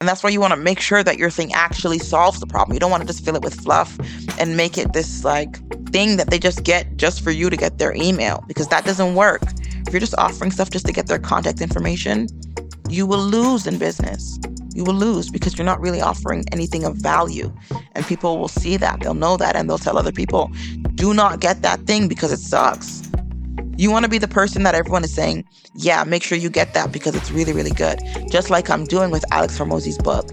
And that's why you want to make sure that your thing actually solves the problem. You don't want to just fill it with fluff and make it this like thing that they just get just for you to get their email because that doesn't work. If you're just offering stuff just to get their contact information, you will lose in business. You will lose because you're not really offering anything of value. And people will see that. They'll know that and they'll tell other people, do not get that thing because it sucks. You want to be the person that everyone is saying, yeah, make sure you get that because it's really, really good. Just like I'm doing with Alex Hormozi's book.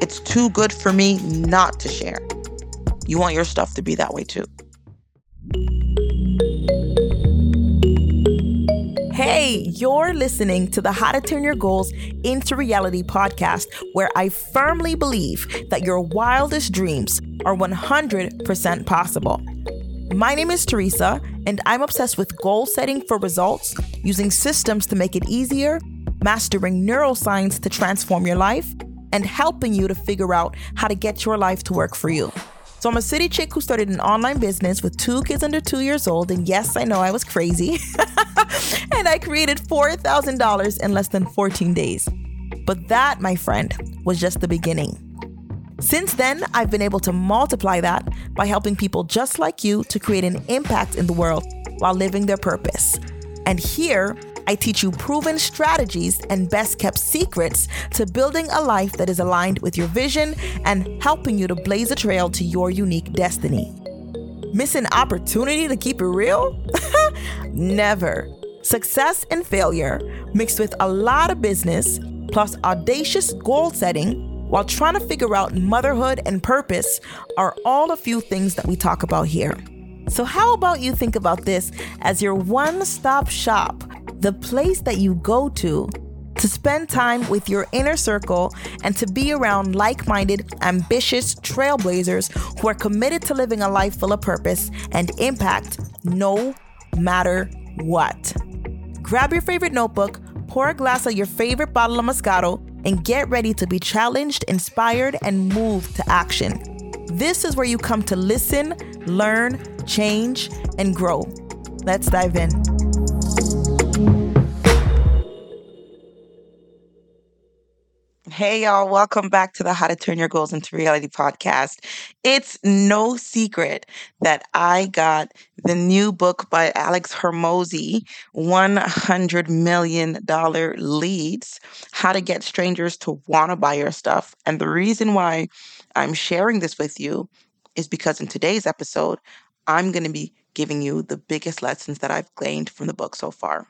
It's too good for me not to share. You want your stuff to be that way too. Hey, you're listening to the How to Turn Your Goals into Reality podcast, where I firmly believe that your wildest dreams are 100% possible. My name is Theresa, and I'm obsessed with goal setting for results, using systems to make it easier, mastering neuroscience to transform your life, and helping you to figure out how to get your life to work for you. So, I'm a city chick who started an online business with two kids under two years old. And yes, I know I was crazy. and I created $4,000 in less than 14 days. But that, my friend, was just the beginning. Since then, I've been able to multiply that by helping people just like you to create an impact in the world while living their purpose. And here, I teach you proven strategies and best kept secrets to building a life that is aligned with your vision and helping you to blaze a trail to your unique destiny. Miss an opportunity to keep it real? Never. Success and failure, mixed with a lot of business, plus audacious goal setting, while trying to figure out motherhood and purpose are all a few things that we talk about here. So, how about you think about this as your one stop shop, the place that you go to to spend time with your inner circle and to be around like minded, ambitious trailblazers who are committed to living a life full of purpose and impact no matter what. Grab your favorite notebook, pour a glass of your favorite bottle of Moscato, and get ready to be challenged, inspired, and moved to action. This is where you come to listen, learn, change, and grow. Let's dive in. Hey, y'all, welcome back to the How to Turn Your Goals into Reality podcast. It's no secret that I got the new book by Alex Hormozi, $100 million leads, How to Get Strangers to Want to Buy Your Stuff. And the reason why I'm sharing this with you is because in today's episode, I'm going to be giving you the biggest lessons that I've gained from the book so far.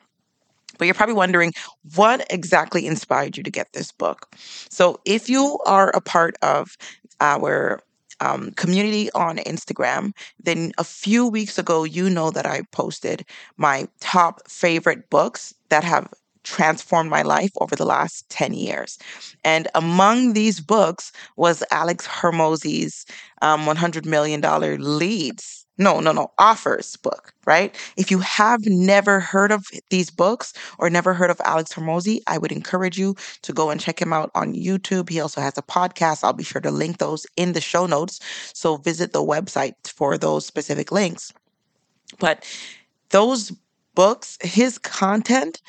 But you're probably wondering what exactly inspired you to get this book. So, if you are a part of our um, community on Instagram, then a few weeks ago, you know that I posted my top favorite books that have transformed my life over the last 10 years. And among these books was Alex Hormozi's um, $100 million leads no, no, no, offers book, right? If you have never heard of these books or never heard of Alex Hormozi, I would encourage you to go and check him out on YouTube. He also has a podcast. I'll be sure to link those in the show notes. So visit the website for those specific links. But those books, his content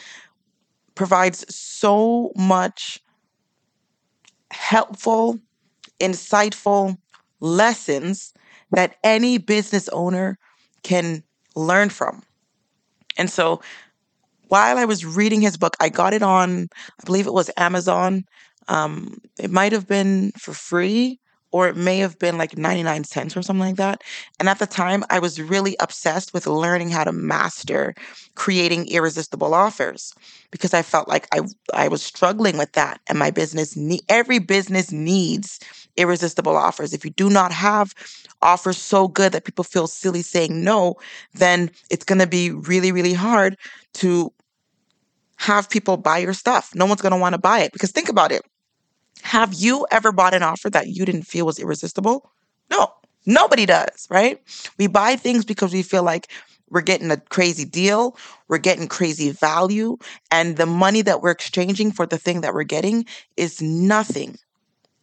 provides so much helpful, insightful lessons that any business owner can learn from. And so while I was reading his book, I got it on, I believe it was Amazon. Um, it might have been for free or it may have been like 99 cents or something like that. And at the time, I was really obsessed with learning how to master creating irresistible offers because I felt like I I was struggling with that and my business ne- every business needs irresistible offers. If you do not have offers so good that people feel silly saying no, then it's going to be really really hard to have people buy your stuff. No one's going to want to buy it because think about it have you ever bought an offer that you didn't feel was irresistible? No, nobody does, right? We buy things because we feel like we're getting a crazy deal, we're getting crazy value, and the money that we're exchanging for the thing that we're getting is nothing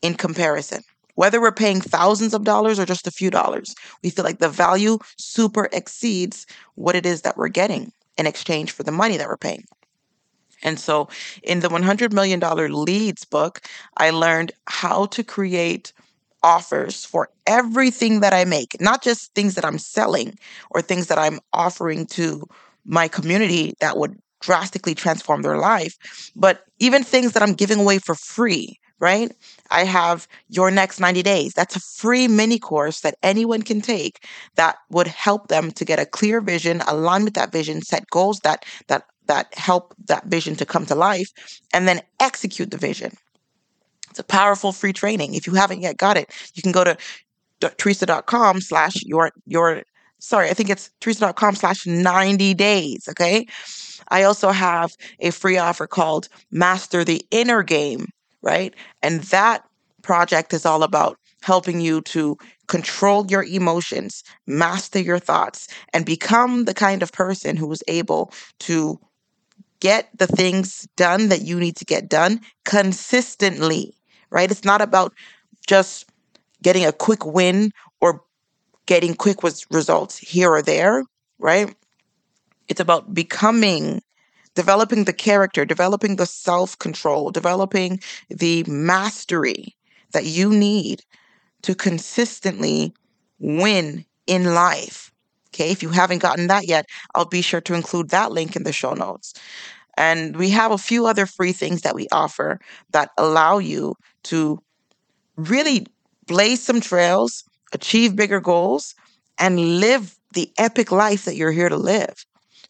in comparison. Whether we're paying thousands of dollars or just a few dollars, we feel like the value super exceeds what it is that we're getting in exchange for the money that we're paying. And so in the $100 million leads book, I learned how to create offers for everything that I make, not just things that I'm selling or things that I'm offering to my community that would drastically transform their life, but even things that I'm giving away for free, right? I have Your Next 90 Days. That's a free mini course that anyone can take that would help them to get a clear vision, align with that vision, set goals that that that help that vision to come to life, and then execute the vision. It's a powerful free training. If you haven't yet got it, you can go to teresa.com slash your your sorry, I think it's teresa.com slash 90 days. Okay. I also have a free offer called Master the Inner Game, right? And that project is all about helping you to control your emotions, master your thoughts, and become the kind of person who is able to get the things done that you need to get done consistently, right? It's not about just getting a quick win or getting quick results here or there, right? It's about becoming, developing the character, developing the self control, developing the mastery that you need to consistently win in life. Okay, if you haven't gotten that yet, I'll be sure to include that link in the show notes. And we have a few other free things that we offer that allow you to really blaze some trails, achieve bigger goals, and live the epic life that you're here to live.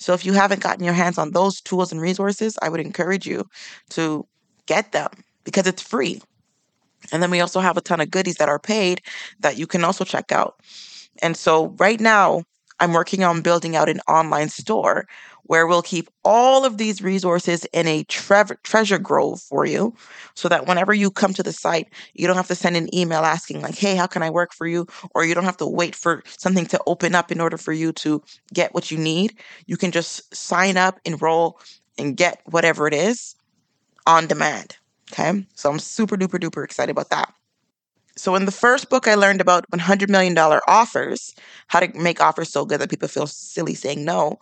So if you haven't gotten your hands on those tools and resources, I would encourage you to get them because it's free. And then we also have a ton of goodies that are paid that you can also check out. And so right now, I'm working on building out an online store where we'll keep all of these resources in a tre- treasure grove for you so that whenever you come to the site, you don't have to send an email asking, like, hey, how can I work for you? Or you don't have to wait for something to open up in order for you to get what you need. You can just sign up, enroll, and get whatever it is on demand. Okay. So I'm super duper duper excited about that. So in the first book, I learned about $100 million offers, how to make offers so good that people feel silly saying no.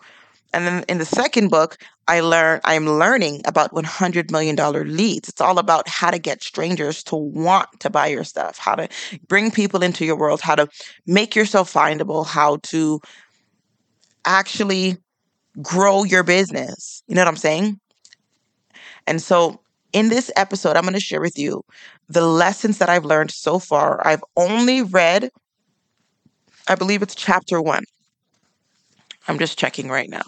And then in the second book, I learn I'm learning about $100 million leads. It's all about how to get strangers to want to buy your stuff, how to bring people into your world, how to make yourself findable, how to actually grow your business. You know what I'm saying? And so in this episode, I'm going to share with you the lessons that I've learned so far. I've only read, I believe it's chapter one. I'm just checking right now.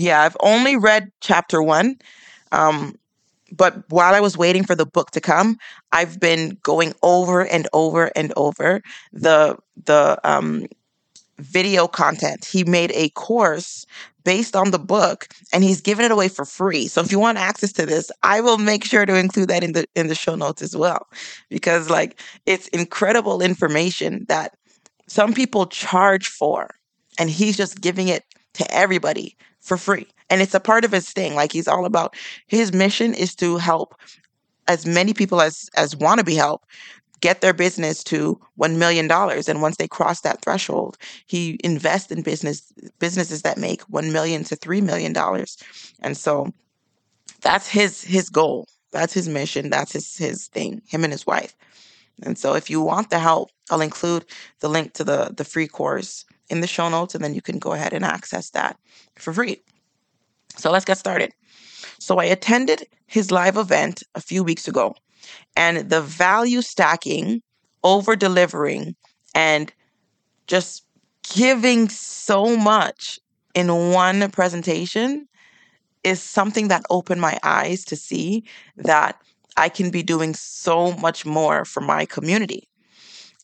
Yeah, I've only read chapter one. Um, but while I was waiting for the book to come, I've been going over and over and over the the um, video content. He made a course based on the book and he's giving it away for free. So if you want access to this, I will make sure to include that in the in the show notes as well because like it's incredible information that some people charge for and he's just giving it to everybody for free. And it's a part of his thing. Like he's all about his mission is to help as many people as as want to be helped get their business to $1 million. And once they cross that threshold, he invests in business businesses that make 1 million to $3 million. And so that's his his goal. That's his mission. That's his his thing, him and his wife. And so if you want the help, I'll include the link to the the free course in the show notes and then you can go ahead and access that for free. So let's get started. So I attended his live event a few weeks ago and the value stacking, over delivering, and just giving so much in one presentation is something that opened my eyes to see that I can be doing so much more for my community.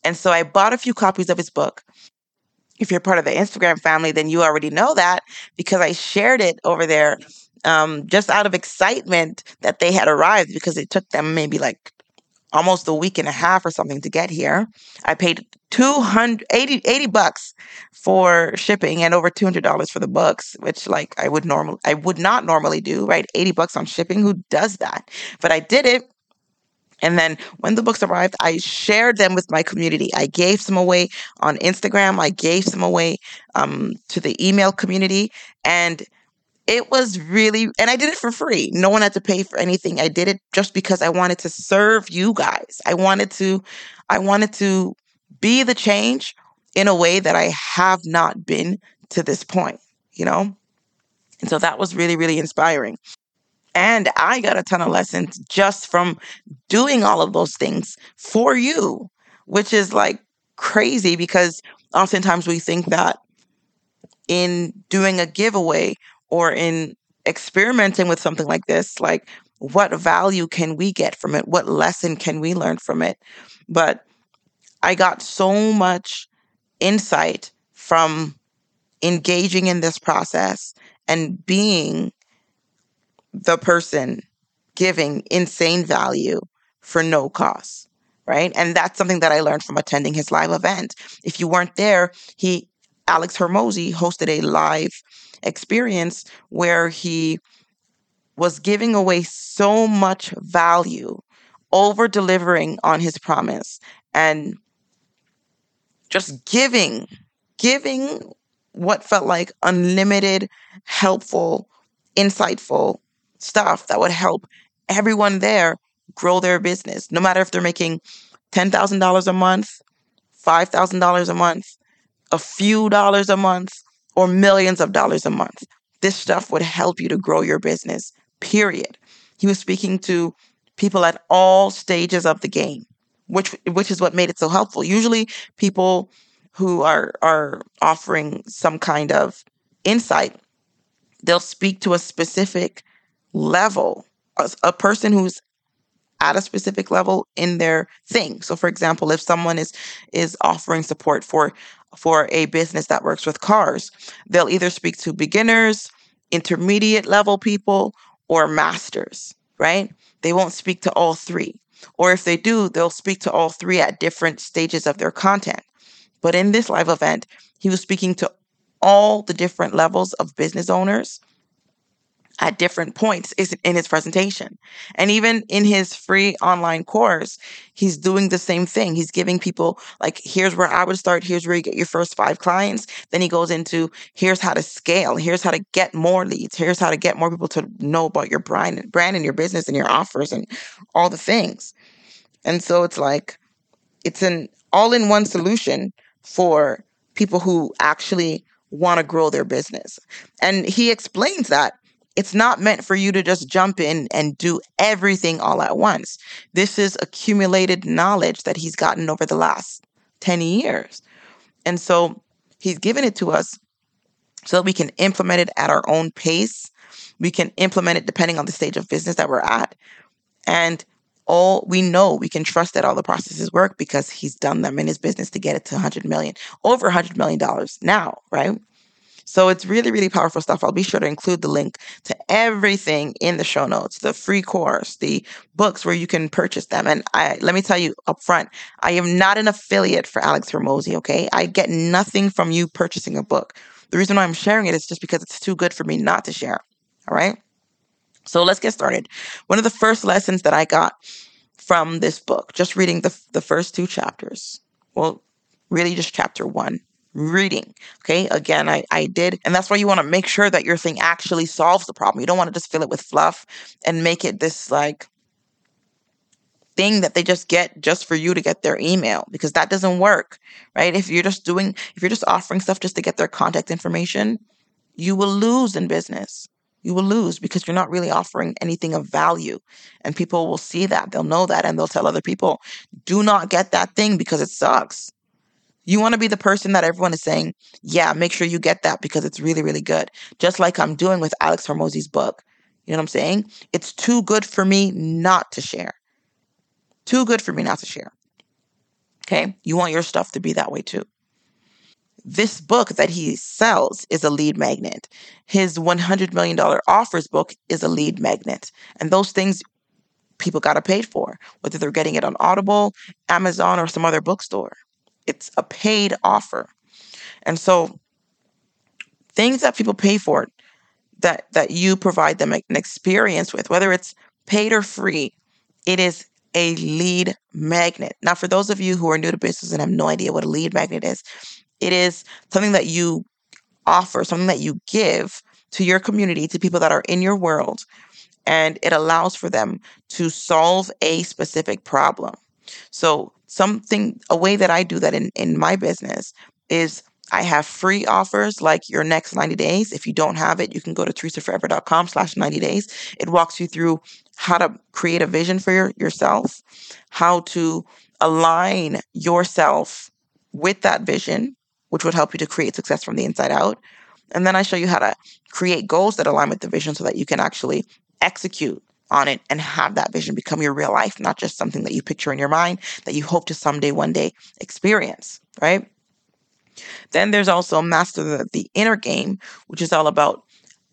And so I bought a few copies of his book. If you're part of the Instagram family, then you already know that because I shared it over there um, just out of excitement that they had arrived because it took them maybe like almost a week and a half or something to get here. I paid 280 80 bucks for shipping and over $200 for the books, which like I would normal I would not normally do, right? 80 bucks on shipping, who does that? But I did it. And then when the books arrived, I shared them with my community. I gave some away on Instagram. I gave some away um, to the email community. And it was really, and I did it for free. No one had to pay for anything. I did it just because I wanted to serve you guys. I wanted to, I wanted to be the change in a way that I have not been to this point, you know? And so that was really, really inspiring. And I got a ton of lessons just from doing all of those things for you, which is like crazy because oftentimes we think that in doing a giveaway or in experimenting with something like this, like what value can we get from it? What lesson can we learn from it? But I got so much insight from engaging in this process and being the person giving insane value for no cost right? And that's something that i learned from attending his live event. If you weren't there he alex hormozi hosted a live experience where he was giving away so much value over delivering on his promise and just giving giving what felt like unlimited helpful insightful stuff that would help everyone there grow their business, no matter if they're making $10,000 a month, $5,000 a month, a few dollars a month, or millions of dollars a month. This stuff would help you to grow your business, period. He was speaking to people at all stages of the game, which which is what made it so helpful. Usually people who are are offering some kind of insight, they'll speak to a specific level, a, a person who's at a specific level in their thing. So for example, if someone is is offering support for for a business that works with cars, they'll either speak to beginners, intermediate level people, or masters, right? They won't speak to all three. Or if they do, they'll speak to all three at different stages of their content. But in this live event, he was speaking to all the different levels of business owners at different points is in his presentation. And even in his free online course, he's doing the same thing. He's giving people like, here's where I would start. Here's where you get your first five clients. Then he goes into here's how to scale. Here's how to get more leads. Here's how to get more people to know about your brand, brand and your business and your offers and all the things. And so it's like, it's an all in one solution for people who actually want to grow their business. And he explains that it's not meant for you to just jump in and do everything all at once. This is accumulated knowledge that he's gotten over the last 10 years. And so he's given it to us so that we can implement it at our own pace. We can implement it depending on the stage of business that we're at. And all we know we can trust that all the processes work because he's done them in his business to get it to 100 million, over 100 million dollars now, right? So it's really, really powerful stuff. I'll be sure to include the link to everything in the show notes, the free course, the books where you can purchase them. And I let me tell you up front, I am not an affiliate for Alex Hormozi, okay? I get nothing from you purchasing a book. The reason why I'm sharing it is just because it's too good for me not to share. All right. So let's get started. One of the first lessons that I got from this book, just reading the, the first two chapters, well, really just chapter one, reading. Okay. Again, I, I did. And that's why you want to make sure that your thing actually solves the problem. You don't want to just fill it with fluff and make it this like thing that they just get just for you to get their email because that doesn't work. Right. If you're just doing, if you're just offering stuff just to get their contact information, you will lose in business. You will lose because you're not really offering anything of value. And people will see that. They'll know that and they'll tell other people, do not get that thing because it sucks. You want to be the person that everyone is saying, yeah, make sure you get that because it's really, really good. Just like I'm doing with Alex Hormozi's book. You know what I'm saying? It's too good for me not to share. Too good for me not to share. Okay. You want your stuff to be that way too. This book that he sells is a lead magnet. His $100 million offers book is a lead magnet. And those things people got to pay for, whether they're getting it on Audible, Amazon, or some other bookstore it's a paid offer. And so things that people pay for that that you provide them an experience with, whether it's paid or free, it is a lead magnet. Now, for those of you who are new to business and have no idea what a lead magnet is, it is something that you offer, something that you give to your community, to people that are in your world, and it allows for them to solve a specific problem. So, something, a way that I do that in, in my business is I have free offers like your next 90 days. If you don't have it, you can go to theresaforever.com slash 90 days. It walks you through how to create a vision for your, yourself, how to align yourself with that vision, which would help you to create success from the inside out. And then I show you how to create goals that align with the vision so that you can actually execute on it and have that vision become your real life, not just something that you picture in your mind that you hope to someday, one day experience, right? Then there's also Master the, the Inner Game, which is all about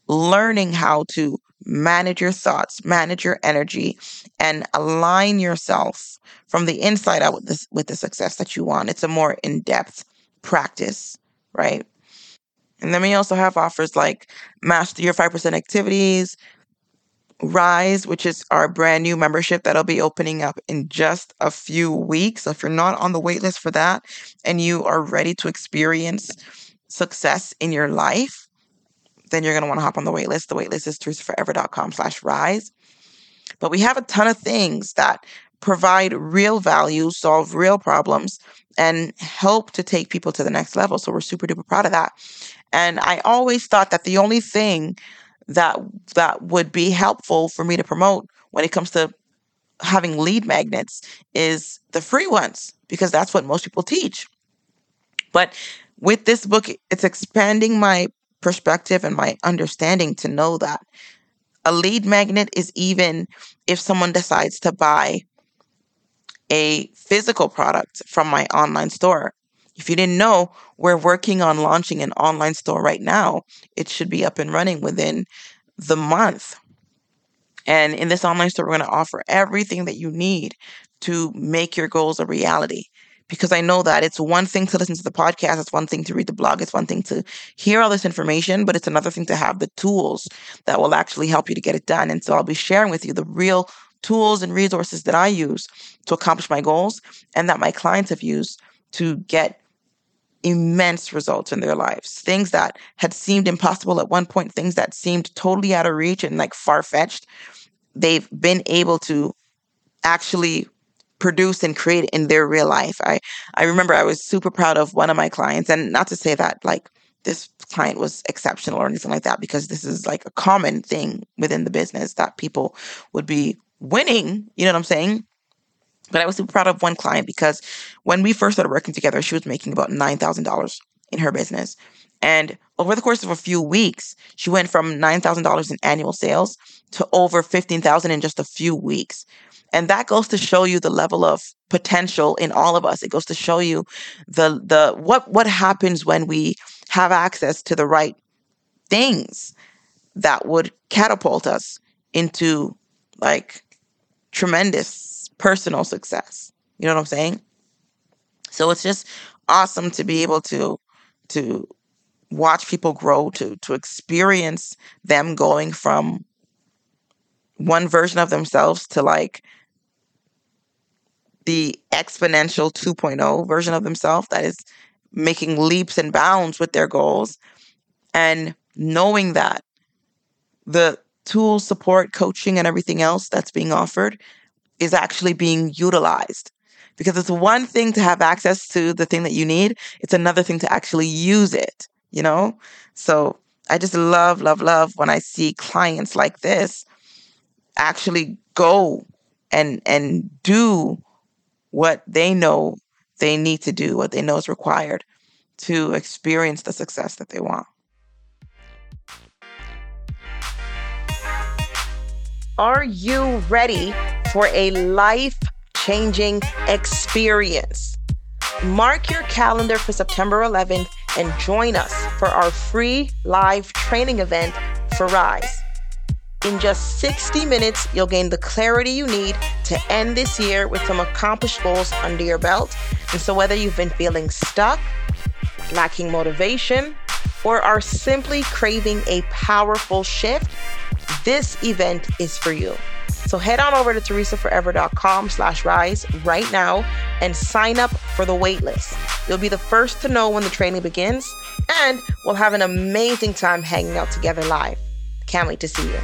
learning how to manage your thoughts, manage your energy, and align yourself from the inside out with this with the success that you want. It's a more in-depth practice, right? And then we also have offers like Master Your 5% Activities, Rise, which is our brand new membership that'll be opening up in just a few weeks. So if you're not on the waitlist for that and you are ready to experience success in your life, then you're going to want to hop on the waitlist. The waitlist is theresaforever.com slash rise. But we have a ton of things that provide real value, solve real problems, and help to take people to the next level. So we're super duper proud of that. And I always thought that the only thing that that would be helpful for me to promote when it comes to having lead magnets is the free ones because that's what most people teach. But with this book, it's expanding my perspective and my understanding to know that a lead magnet is even if someone decides to buy a physical product from my online store. If you didn't know, we're working on launching an online store right now. It should be up and running within the month. And in this online store, we're going to offer everything that you need to make your goals a reality. Because I know that it's one thing to listen to the podcast, it's one thing to read the blog, it's one thing to hear all this information, but it's another thing to have the tools that will actually help you to get it done. And so I'll be sharing with you the real tools and resources that I use to accomplish my goals and that my clients have used to get immense results in their lives. Things that had seemed impossible at one point, things that seemed totally out of reach and like far fetched, they've been able to actually produce and create in their real life. I I remember I was super proud of one of my clients and not to say that like this client was exceptional or anything like that because this is like a common thing within the business that people would be winning, you know what I'm saying? But I was super proud of one client because when we first started working together, she was making about $9,000 in her business. And over the course of a few weeks, she went from $9,000 in annual sales to over 15,000 in just a few weeks. And that goes to show you the level of potential in all of us. It goes to show you the the what what happens when we have access to the right things that would catapult us into like tremendous personal success. You know what I'm saying? So it's just awesome to be able to to watch people grow to to experience them going from one version of themselves to like the exponential 2.0 version of themselves that is making leaps and bounds with their goals and knowing that the tools support coaching and everything else that's being offered is actually being utilized. Because it's one thing to have access to the thing that you need, it's another thing to actually use it, you know? So I just love, love, love when I see clients like this actually go and and do what they know they need to do, what they know is required to experience the success that they want. Are you ready for a life changing experience? Mark your calendar for September 11th and join us for our free live training event for Rise. In just 60 minutes, you'll gain the clarity you need to end this year with some accomplished goals under your belt. And so, whether you've been feeling stuck, lacking motivation, or are simply craving a powerful shift, this event is for you. So head on over to theresaforever.com slash rise right now and sign up for the waitlist. You'll be the first to know when the training begins, and we'll have an amazing time hanging out together live. Can't wait to see you.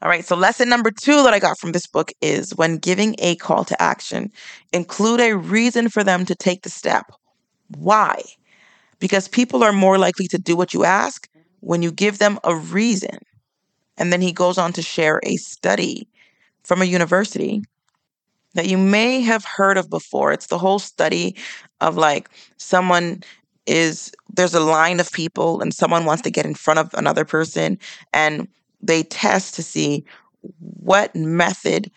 All right, so lesson number two that I got from this book is when giving a call to action, include a reason for them to take the step. Why? Because people are more likely to do what you ask when you give them a reason. And then he goes on to share a study from a university that you may have heard of before. It's the whole study of like someone is there's a line of people and someone wants to get in front of another person and they test to see what method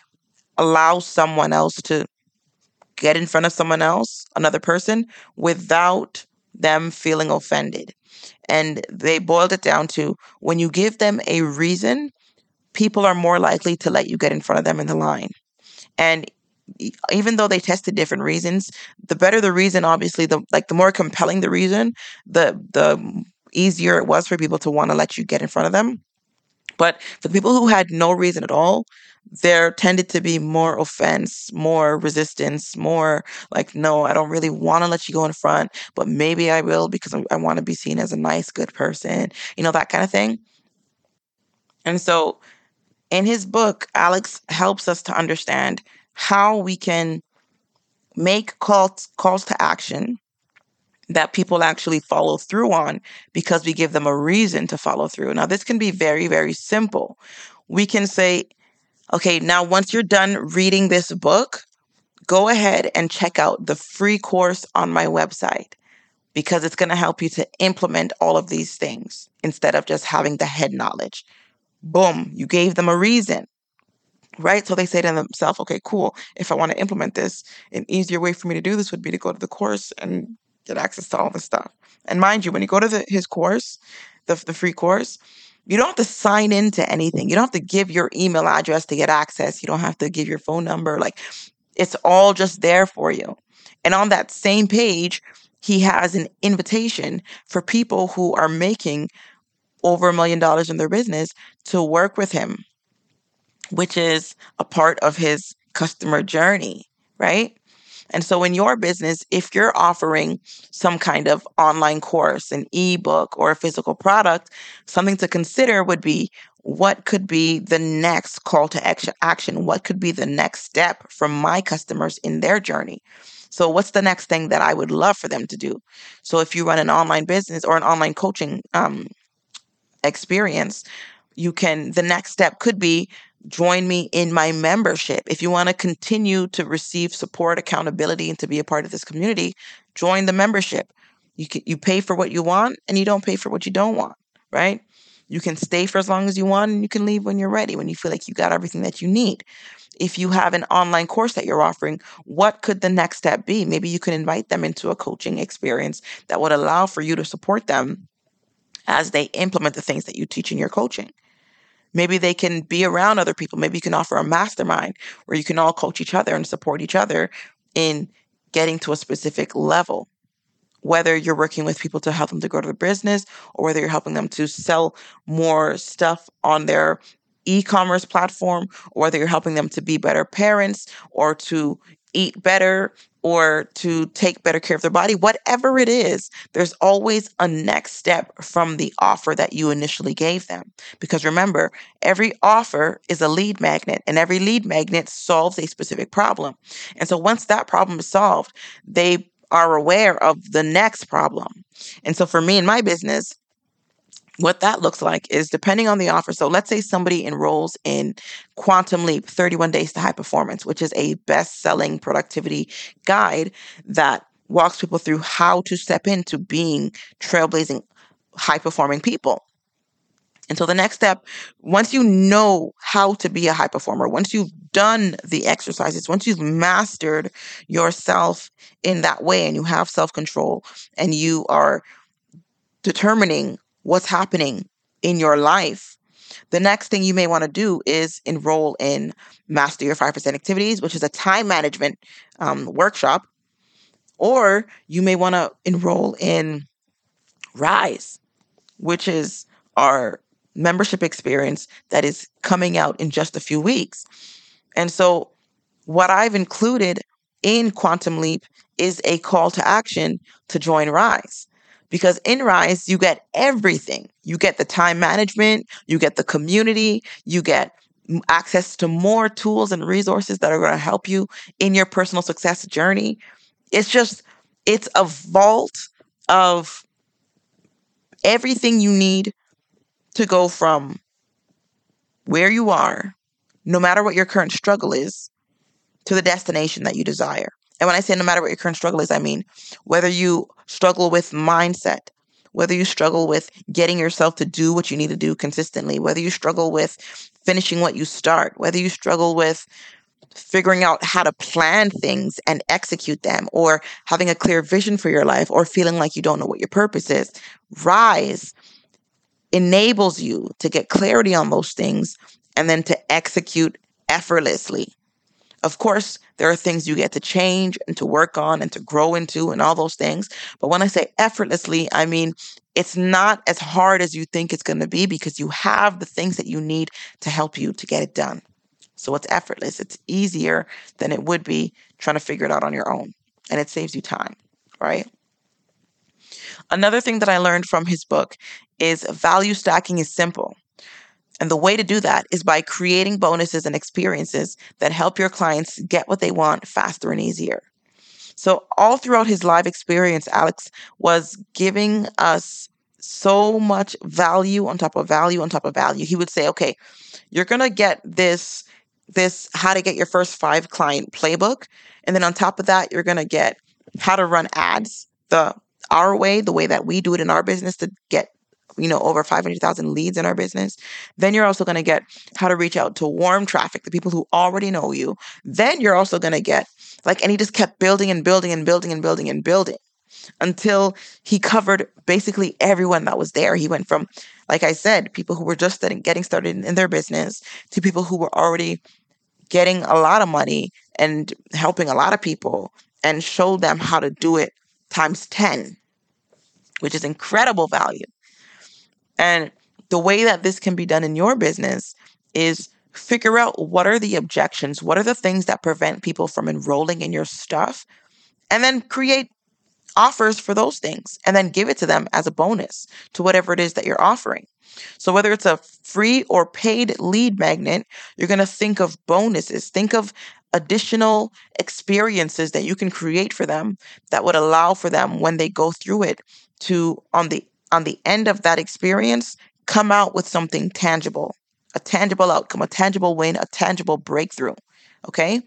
allows someone else to get in front of someone else, another person, without them feeling offended. And they boiled it down to when you give them a reason, people are more likely to let you get in front of them in the line. And even though they tested different reasons, the better the reason, obviously, the like the more compelling the reason, the the easier it was for people to want to let you get in front of them. But for the people who had no reason at all, there tended to be more offense, more resistance, more like, no, I don't really want to let you go in front, but maybe I will because I, want to be seen as a nice, good person, you know, that kind of thing. And so in his book, Alex helps us to understand how we can make calls calls to action that people actually follow through on because we give them a reason to follow through. Now, this can be very, very simple. We can say, okay, now once you're done reading this book, go ahead and check out the free course on my website because it's going to help you to implement all of these things instead of just having the head knowledge. Boom, you gave them a reason right? So they say to themselves, okay, cool. If I want to implement this, an easier way for me to do this would be to go to the course and get access to all this stuff. And mind you, when you go to the, his course, the, the free course, you don't have to sign into anything. You don't have to give your email address to get access. You don't have to give your phone number. Like it's all just there for you. And on that same page, he has an invitation for people who are making over a million dollars in their business to work with him, which is a part of his customer journey, right? And so, in your business, if you're offering some kind of online course, an ebook, or a physical product, something to consider would be what could be the next call to action? What could be the next step from my customers in their journey? So, what's the next thing that I would love for them to do? So, if you run an online business or an online coaching um, experience, you can, the next step could be join me in my membership. If you want to continue to receive support, accountability, and to be a part of this community, join the membership. You can, you pay for what you want and you don't pay for what you don't want, right? You can stay for as long as you want and you can leave when you're ready, when you feel like you got everything that you need. If you have an online course that you're offering, what could the next step be? Maybe you can invite them into a coaching experience that would allow for you to support them as they implement the things that you teach in your coaching. Maybe they can be around other people. Maybe you can offer a mastermind where you can all coach each other and support each other in getting to a specific level. Whether you're working with people to help them to grow their business or whether you're helping them to sell more stuff on their e-commerce platform or whether you're helping them to be better parents or to eat better or to take better care of their body, whatever it is, there's always a next step from the offer that you initially gave them. Because remember, every offer is a lead magnet, and every lead magnet solves a specific problem. And so once that problem is solved, they are aware of the next problem. And so for me in my business, what that looks like is depending on the offer. So let's say somebody enrolls in Quantum Leap 31 Days to High Performance, which is a best selling productivity guide that walks people through how to step into being trailblazing, high performing people. And so the next step, once you know how to be a high performer, once you've done the exercises, once you've mastered yourself in that way and you have self control and you are determining what's happening in your life, the next thing you may want to do is enroll in Master Your 5% Activities, which is a time management um, workshop. Or you may want to enroll in Rise, which is our membership experience that is coming out in just a few weeks. And so, what I've included in Quantum Leap is a call to action to join Rise. Because in Rise, you get everything. You get the time management, you get the community, you get access to more tools and resources that are going to help you in your personal success journey. It's just, it's a vault of everything you need to go from where you are, no matter what your current struggle is, to the destination that you desire. And when I say no matter what your current struggle is, I mean whether you struggle with mindset, whether you struggle with getting yourself to do what you need to do consistently, whether you struggle with finishing what you start, whether you struggle with figuring out how to plan things and execute them, or having a clear vision for your life, or feeling like you don't know what your purpose is. Rise enables you to get clarity on those things and then to execute effortlessly. Of course, there are things you get to change and to work on and to grow into and all those things. But when I say effortlessly, I mean it's not as hard as you think it's going to be because you have the things that you need to help you to get it done. So it's effortless. It's easier than it would be trying to figure it out on your own. And it saves you time, right? Another thing that I learned from his book is value stacking is simple. And the way to do that is by creating bonuses and experiences that help your clients get what they want faster and easier. So, all throughout his live experience, Alex was giving us so much value on top of value on top of value. He would say, okay, you're going to get this this how to get your first five client playbook and then on top of that you're going to get how to run ads the our way the way that we do it in our business to get you know over 500,000 leads in our business then you're also going to get how to reach out to warm traffic the people who already know you. Then you're also going to get like and he just kept building and building and building and building and building until he covered basically everyone that was there. He went from like i said people who were just getting started in their business to people who were already getting a lot of money and helping a lot of people and showed them how to do it times 10 which is incredible value and the way that this can be done in your business is figure out what are the objections, what are the things that prevent people from enrolling in your stuff, and then create offers for those things and then give it to them as a bonus to whatever it is that you're offering. So, whether it's a free or paid lead magnet, you're going to think of bonuses. Think of additional experiences that you can create for them that would allow for them when they go through it to, on the on the end of that experience, come out with something tangible, a tangible outcome, a tangible win, a tangible breakthrough. Okay.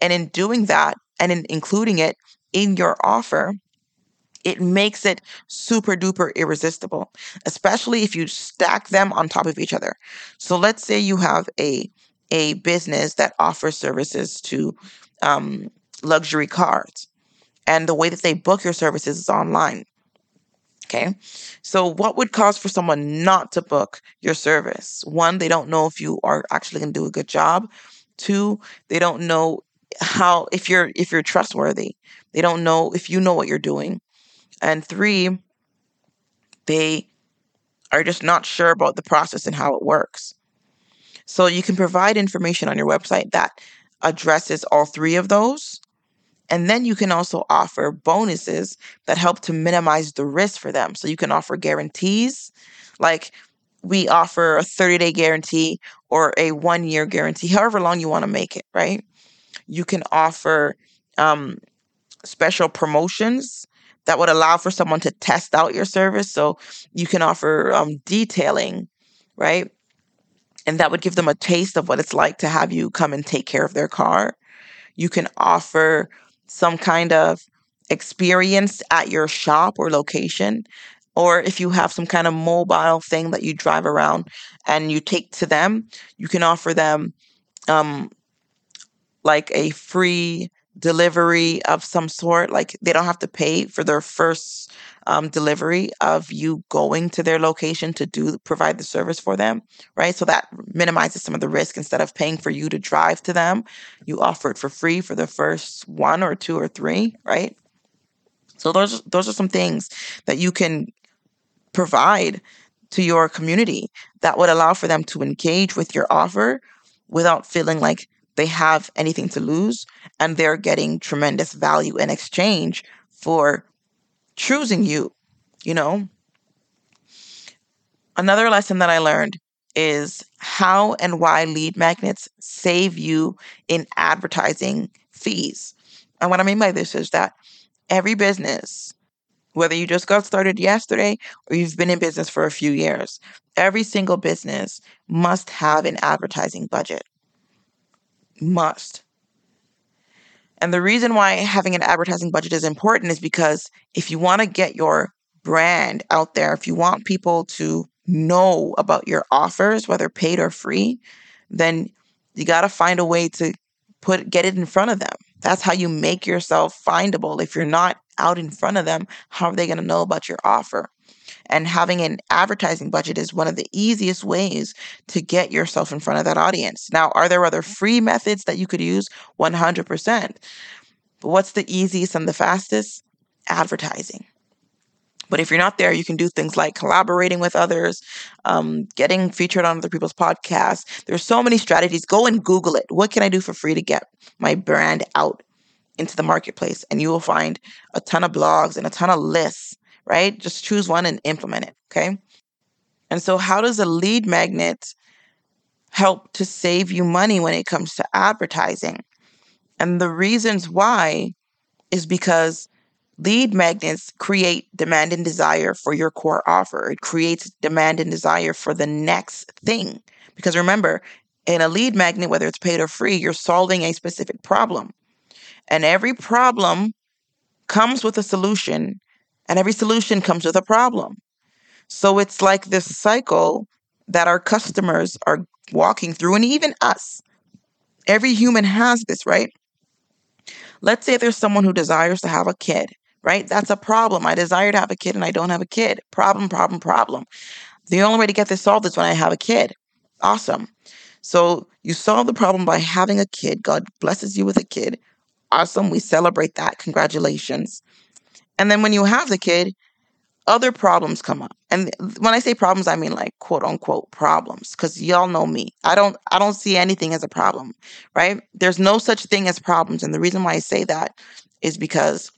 And in doing that and in including it in your offer, it makes it super duper irresistible, especially if you stack them on top of each other. So let's say you have a a business that offers services to um, luxury cars, and the way that they book your services is online. Okay. So, what would cause for someone not to book your service? One, they don't know if you are actually going to do a good job. Two, they don't know how if you're if you're trustworthy. They don't know if you know what you're doing. And three, they are just not sure about the process and how it works. So, you can provide information on your website that addresses all three of those and then you can also offer bonuses that help to minimize the risk for them. So you can offer guarantees, like we offer a 30 day guarantee or a one year guarantee, however long you want to make it, right? You can offer um, special promotions that would allow for someone to test out your service. So you can offer um, detailing, right? And that would give them a taste of what it's like to have you come and take care of their car. You can offer some kind of experience at your shop or location, or if you have some kind of mobile thing that you drive around and you take to them, you can offer them um, like a free delivery of some sort. Like they don't have to pay for their first um, delivery of you going to their location to do provide the service for them, right? So that minimizes some of the risk. Instead of paying for you to drive to them, you offer it for free for the first one or two or three, right? So those those are some things that you can provide to your community that would allow for them to engage with your offer without feeling like they have anything to lose and they're getting tremendous value in exchange for choosing you, you know? Another lesson that I learned is how and why lead magnets save you in advertising fees. And what I mean by this is that every business, whether you just got started yesterday or you've been in business for a few years, every single business must have an advertising budget. Must. And the reason why having an advertising budget is important is because if you want to get your brand out there, if you want people to know about your offers, whether paid or free, then you got to find a way to put get it in front of them. That's how you make yourself findable. If you're not out in front of them, how are they going to know about your offer? And having an advertising budget is one of the easiest ways to get yourself in front of that audience. Now, are there other free methods that you could use? 100%. But what's the easiest and the fastest? Advertising. But if you're not there, you can do things like collaborating with others, um, getting featured on other people's podcasts. There's so many strategies. Go and Google it. What can I do for free to get my brand out into the marketplace? And you will find a ton of blogs and a ton of lists, right? Just choose one and implement it. Okay. And so, how does a lead magnet help to save you money when it comes to advertising? And the reasons why is because Lead magnets create demand and desire for your core offer. It creates demand and desire for the next thing. Because remember, in a lead magnet, whether it's paid or free, you're solving a specific problem. And every problem comes with a solution, and every solution comes with a problem. So it's like this cycle that our customers are walking through, and even us. Every human has this, right? Let's say there's someone who desires to have a kid right? That's a problem. I desire to have a kid and I don't have a kid. Problem, problem, problem. The only way to get this solved is when I have a kid. Awesome. So you solve the problem by having a kid. God blesses you with a kid. Awesome. We celebrate that. Congratulations. And then when you have the kid, other problems come up. And when I say problems, I mean like quote unquote problems because y'all know me. I don't I don't see anything as a problem, right? There's no such thing as problems. And the reason why I say that is because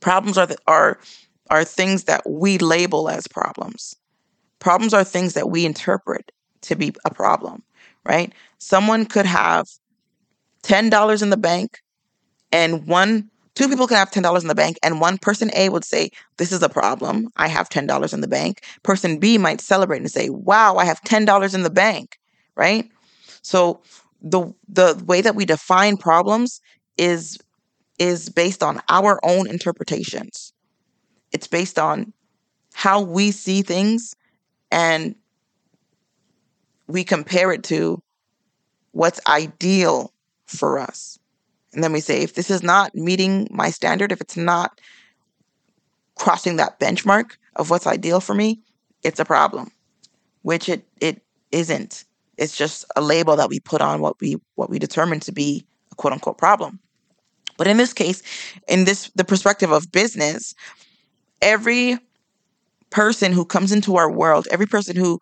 Problems are the, are are things that we label as problems. Problems are things that we interpret to be a problem, right? Someone could have $10 in the bank and one two people can have $10 in the bank and one person A would say, "This is a problem. I have $10 in the bank." Person B might celebrate and say, "Wow, I have $10 in the bank." Right? So the the way that we define problems is is based on our own interpretations. It's based on how we see things and we compare it to what's ideal for us. And then we say, if this is not meeting my standard, if it's not crossing that benchmark of what's ideal for me, it's a problem, which it, it isn't. It's just a label that we put on what we what we determine to be a quote unquote problem. But in this case, in this the perspective of business, every person who comes into our world, every person who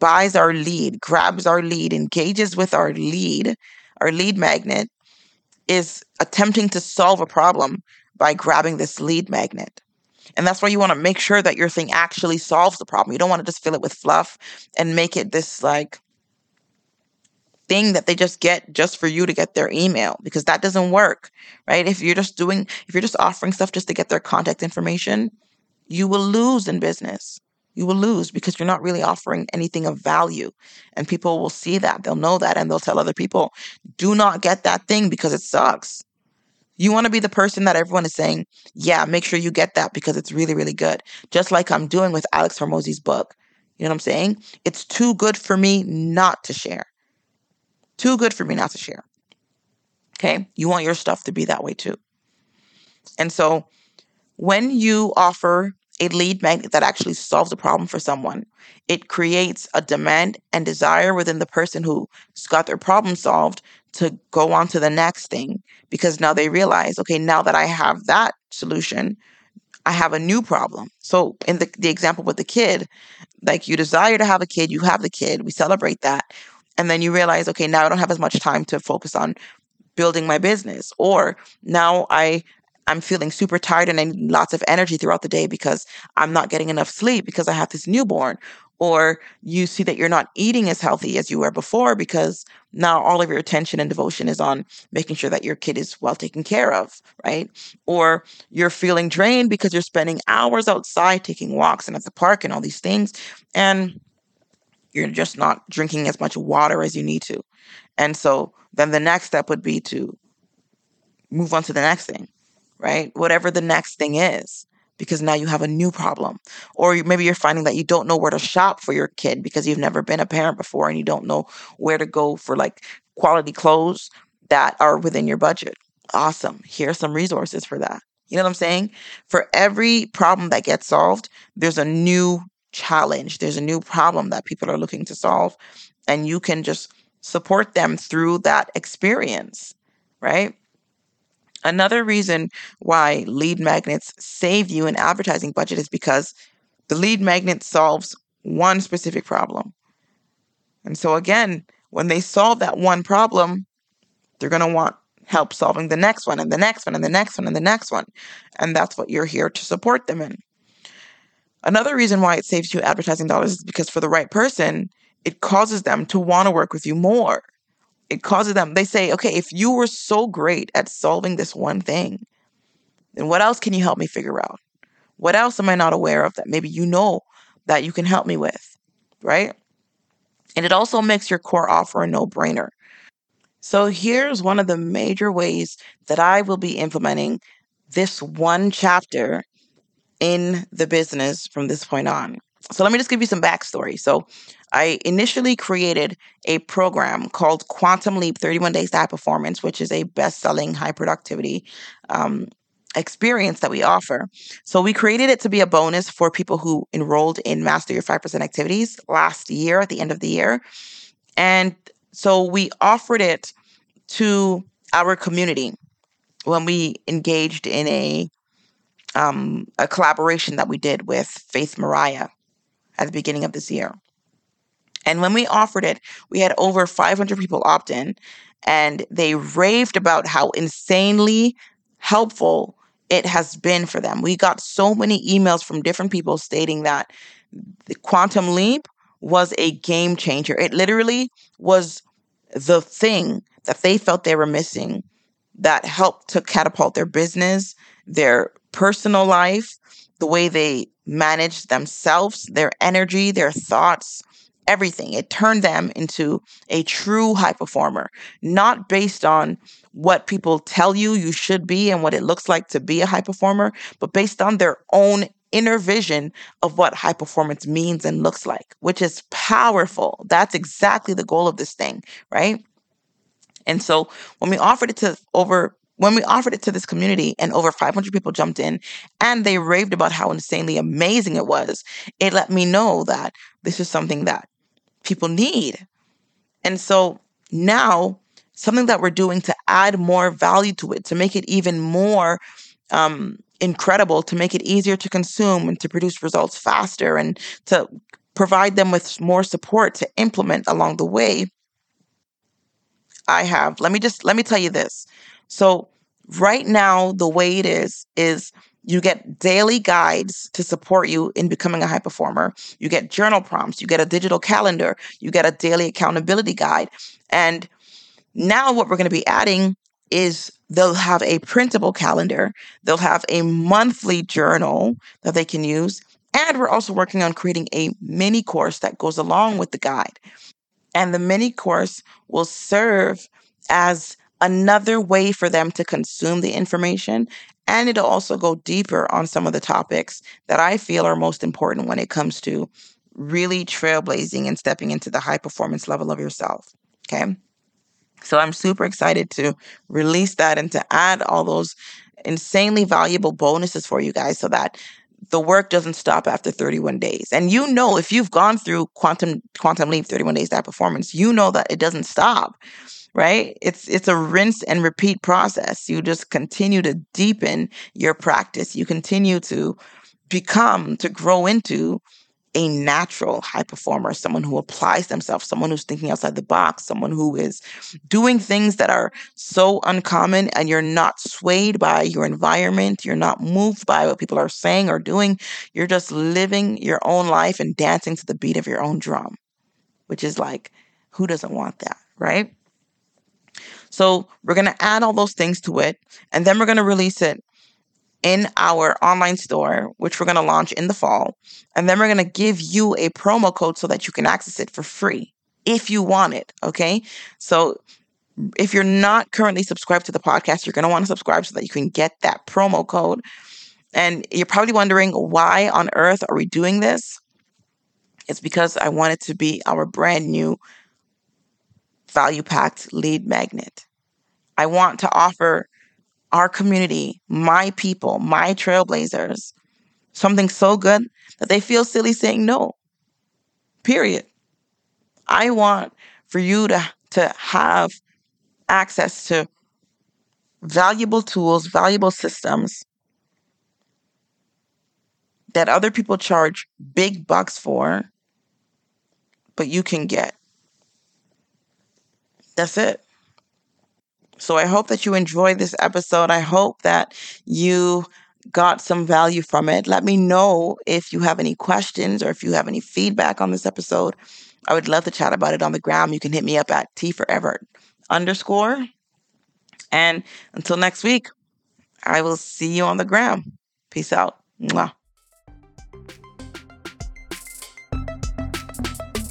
buys our lead, grabs our lead, engages with our lead, our lead magnet, is attempting to solve a problem by grabbing this lead magnet. And that's why you want to make sure that your thing actually solves the problem. You don't want to just fill it with fluff and make it this like thing that they just get just for you to get their email because that doesn't work, right? If you're just doing, if you're just offering stuff just to get their contact information, you will lose in business. You will lose because you're not really offering anything of value. And people will see that. They'll know that and they'll tell other people, do not get that thing because it sucks. You want to be the person that everyone is saying, yeah, make sure you get that because it's really, really good. Just like I'm doing with Alex Hormozi's book. You know what I'm saying? It's too good for me not to share. Too good for me not to share. Okay. You want your stuff to be that way too. And so when you offer a lead magnet that actually solves a problem for someone, it creates a demand and desire within the person who's got their problem solved to go on to the next thing because now they realize, okay, now that I have that solution, I have a new problem. So in the, the example with the kid, like you desire to have a kid, you have the kid, we celebrate that. And then you realize, okay, now I don't have as much time to focus on building my business. Or now I I'm feeling super tired and I need lots of energy throughout the day because I'm not getting enough sleep because I have this newborn. Or you see that you're not eating as healthy as you were before because now all of your attention and devotion is on making sure that your kid is well taken care of, right? Or you're feeling drained because you're spending hours outside taking walks and at the park and all these things. And you're just not drinking as much water as you need to. And so then the next step would be to move on to the next thing right? Whatever the next thing is, because now you have a new problem. Or maybe you're finding that you don't know where to shop for your kid because you've never been a parent before and you don't know where to go for like quality clothes that are within your budget. Awesome. Here are some resources for that. You know what I'm saying? For every problem that gets solved, there's a new challenge, there's a new problem that people are looking to solve. And you can just support them through that experience, right? Another reason why lead magnets save you an advertising budget is because the lead magnet solves one specific problem. And so, again, when they solve that one problem, they're going to want help solving the next one and the next one and the next one and the next one. And that's what you're here to support them in. Another reason why it saves you advertising dollars is because for the right person, it causes them to want to work with you more it causes them, they say, okay, if you were so great at solving this one thing, then what else can you help me figure out? What else am I not aware of that maybe you know that you can help me with? Right? And it also makes your core offer a no brainer. So here's one of the major ways that I will be implementing this one chapter in the business from this point on. So let me just give you some backstory. So I initially created a program called Quantum Leap 31 Days to High Performance, which is a best selling high productivity um, experience that we offer. So we created it to be a bonus for people who enrolled in Master Your 5% activities last year at the end of the year. And so we offered it to our community when we engaged in a um, a collaboration that we did with Faith Mariah at the beginning of this year. And when we offered it, we had over 500 people opt in, and they raved about how insanely helpful it has been for them. We got so many emails from different people stating that the Quantum Leap was a game changer. It literally was the thing that they felt they were missing that helped to catapult their business, their personal life, the way they managed themselves, their energy, their thoughts, everything. It turned them into a true high performer, not based on what people tell you you should be and what it looks like to be a high performer, but based on their own inner vision of what high performance means and looks like, which is powerful. That's exactly the goal of this thing, right? And so when we offered it to over when we offered it to this community and over 500 people jumped in and they raved about how insanely amazing it was, it let me know that this is something that people need. And so now, something that we're doing to add more value to it, to make it even more um, incredible, to make it easier to consume and to produce results faster and to provide them with more support to implement along the way. I have, let me just, let me tell you this. So, right now, the way it is, is you get daily guides to support you in becoming a high performer. You get journal prompts. You get a digital calendar. You get a daily accountability guide. And now, what we're going to be adding is they'll have a printable calendar, they'll have a monthly journal that they can use. And we're also working on creating a mini course that goes along with the guide. And the mini course will serve as another way for them to consume the information and it'll also go deeper on some of the topics that I feel are most important when it comes to really trailblazing and stepping into the high performance level of yourself. Okay. So I'm super excited to release that and to add all those insanely valuable bonuses for you guys so that the work doesn't stop after 31 days. And you know, if you've gone through quantum quantum leap 31 days that performance, you know that it doesn't stop right? It's it's a rinse and repeat process. You just continue to deepen your practice. You continue to become to grow into a natural high performer, someone who applies themselves, someone who's thinking outside the box, someone who is doing things that are so uncommon and you're not swayed by your environment, you're not moved by what people are saying or doing. You're just living your own life and dancing to the beat of your own drum, which is like, who doesn't want that, right? So we're going to add all those things to it and then we're going to release it in our online store, which we're going to launch in the fall. And then we're going to give you a promo code so that you can access it for free if you want it. Okay. So if you're not currently subscribed to the podcast, you're going to want to subscribe so that you can get that promo code. And you're probably wondering why on earth are we doing this? It's because I want it to be our brand new value packed lead magnet. I want to offer our community, my people, my trailblazers, something so good that they feel silly saying no. Period. I want for you to, to have access to valuable tools, valuable systems that other people charge big bucks for, but you can get. That's it. So I hope that you enjoyed this episode. I hope that you got some value from it. Let me know if you have any questions or if you have any feedback on this episode. I would love to chat about it on the gram. You can hit me up at T forever underscore. And until next week, I will see you on the gram. Peace out. Mwah.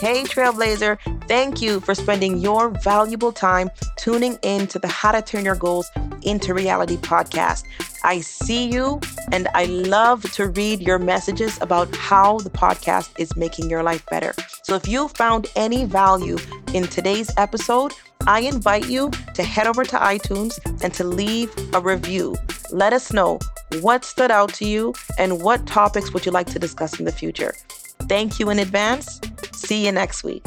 Hey, Trailblazer, thank you for spending your valuable time tuning in to the How to Turn Your Goals into Reality podcast. I see you and I love to read your messages about how the podcast is making your life better. So if you found any value in today's episode, I invite you to head over to iTunes and to leave a review. Let us know what stood out to you and what topics would you like to discuss in the future. Thank you in advance. See you next week.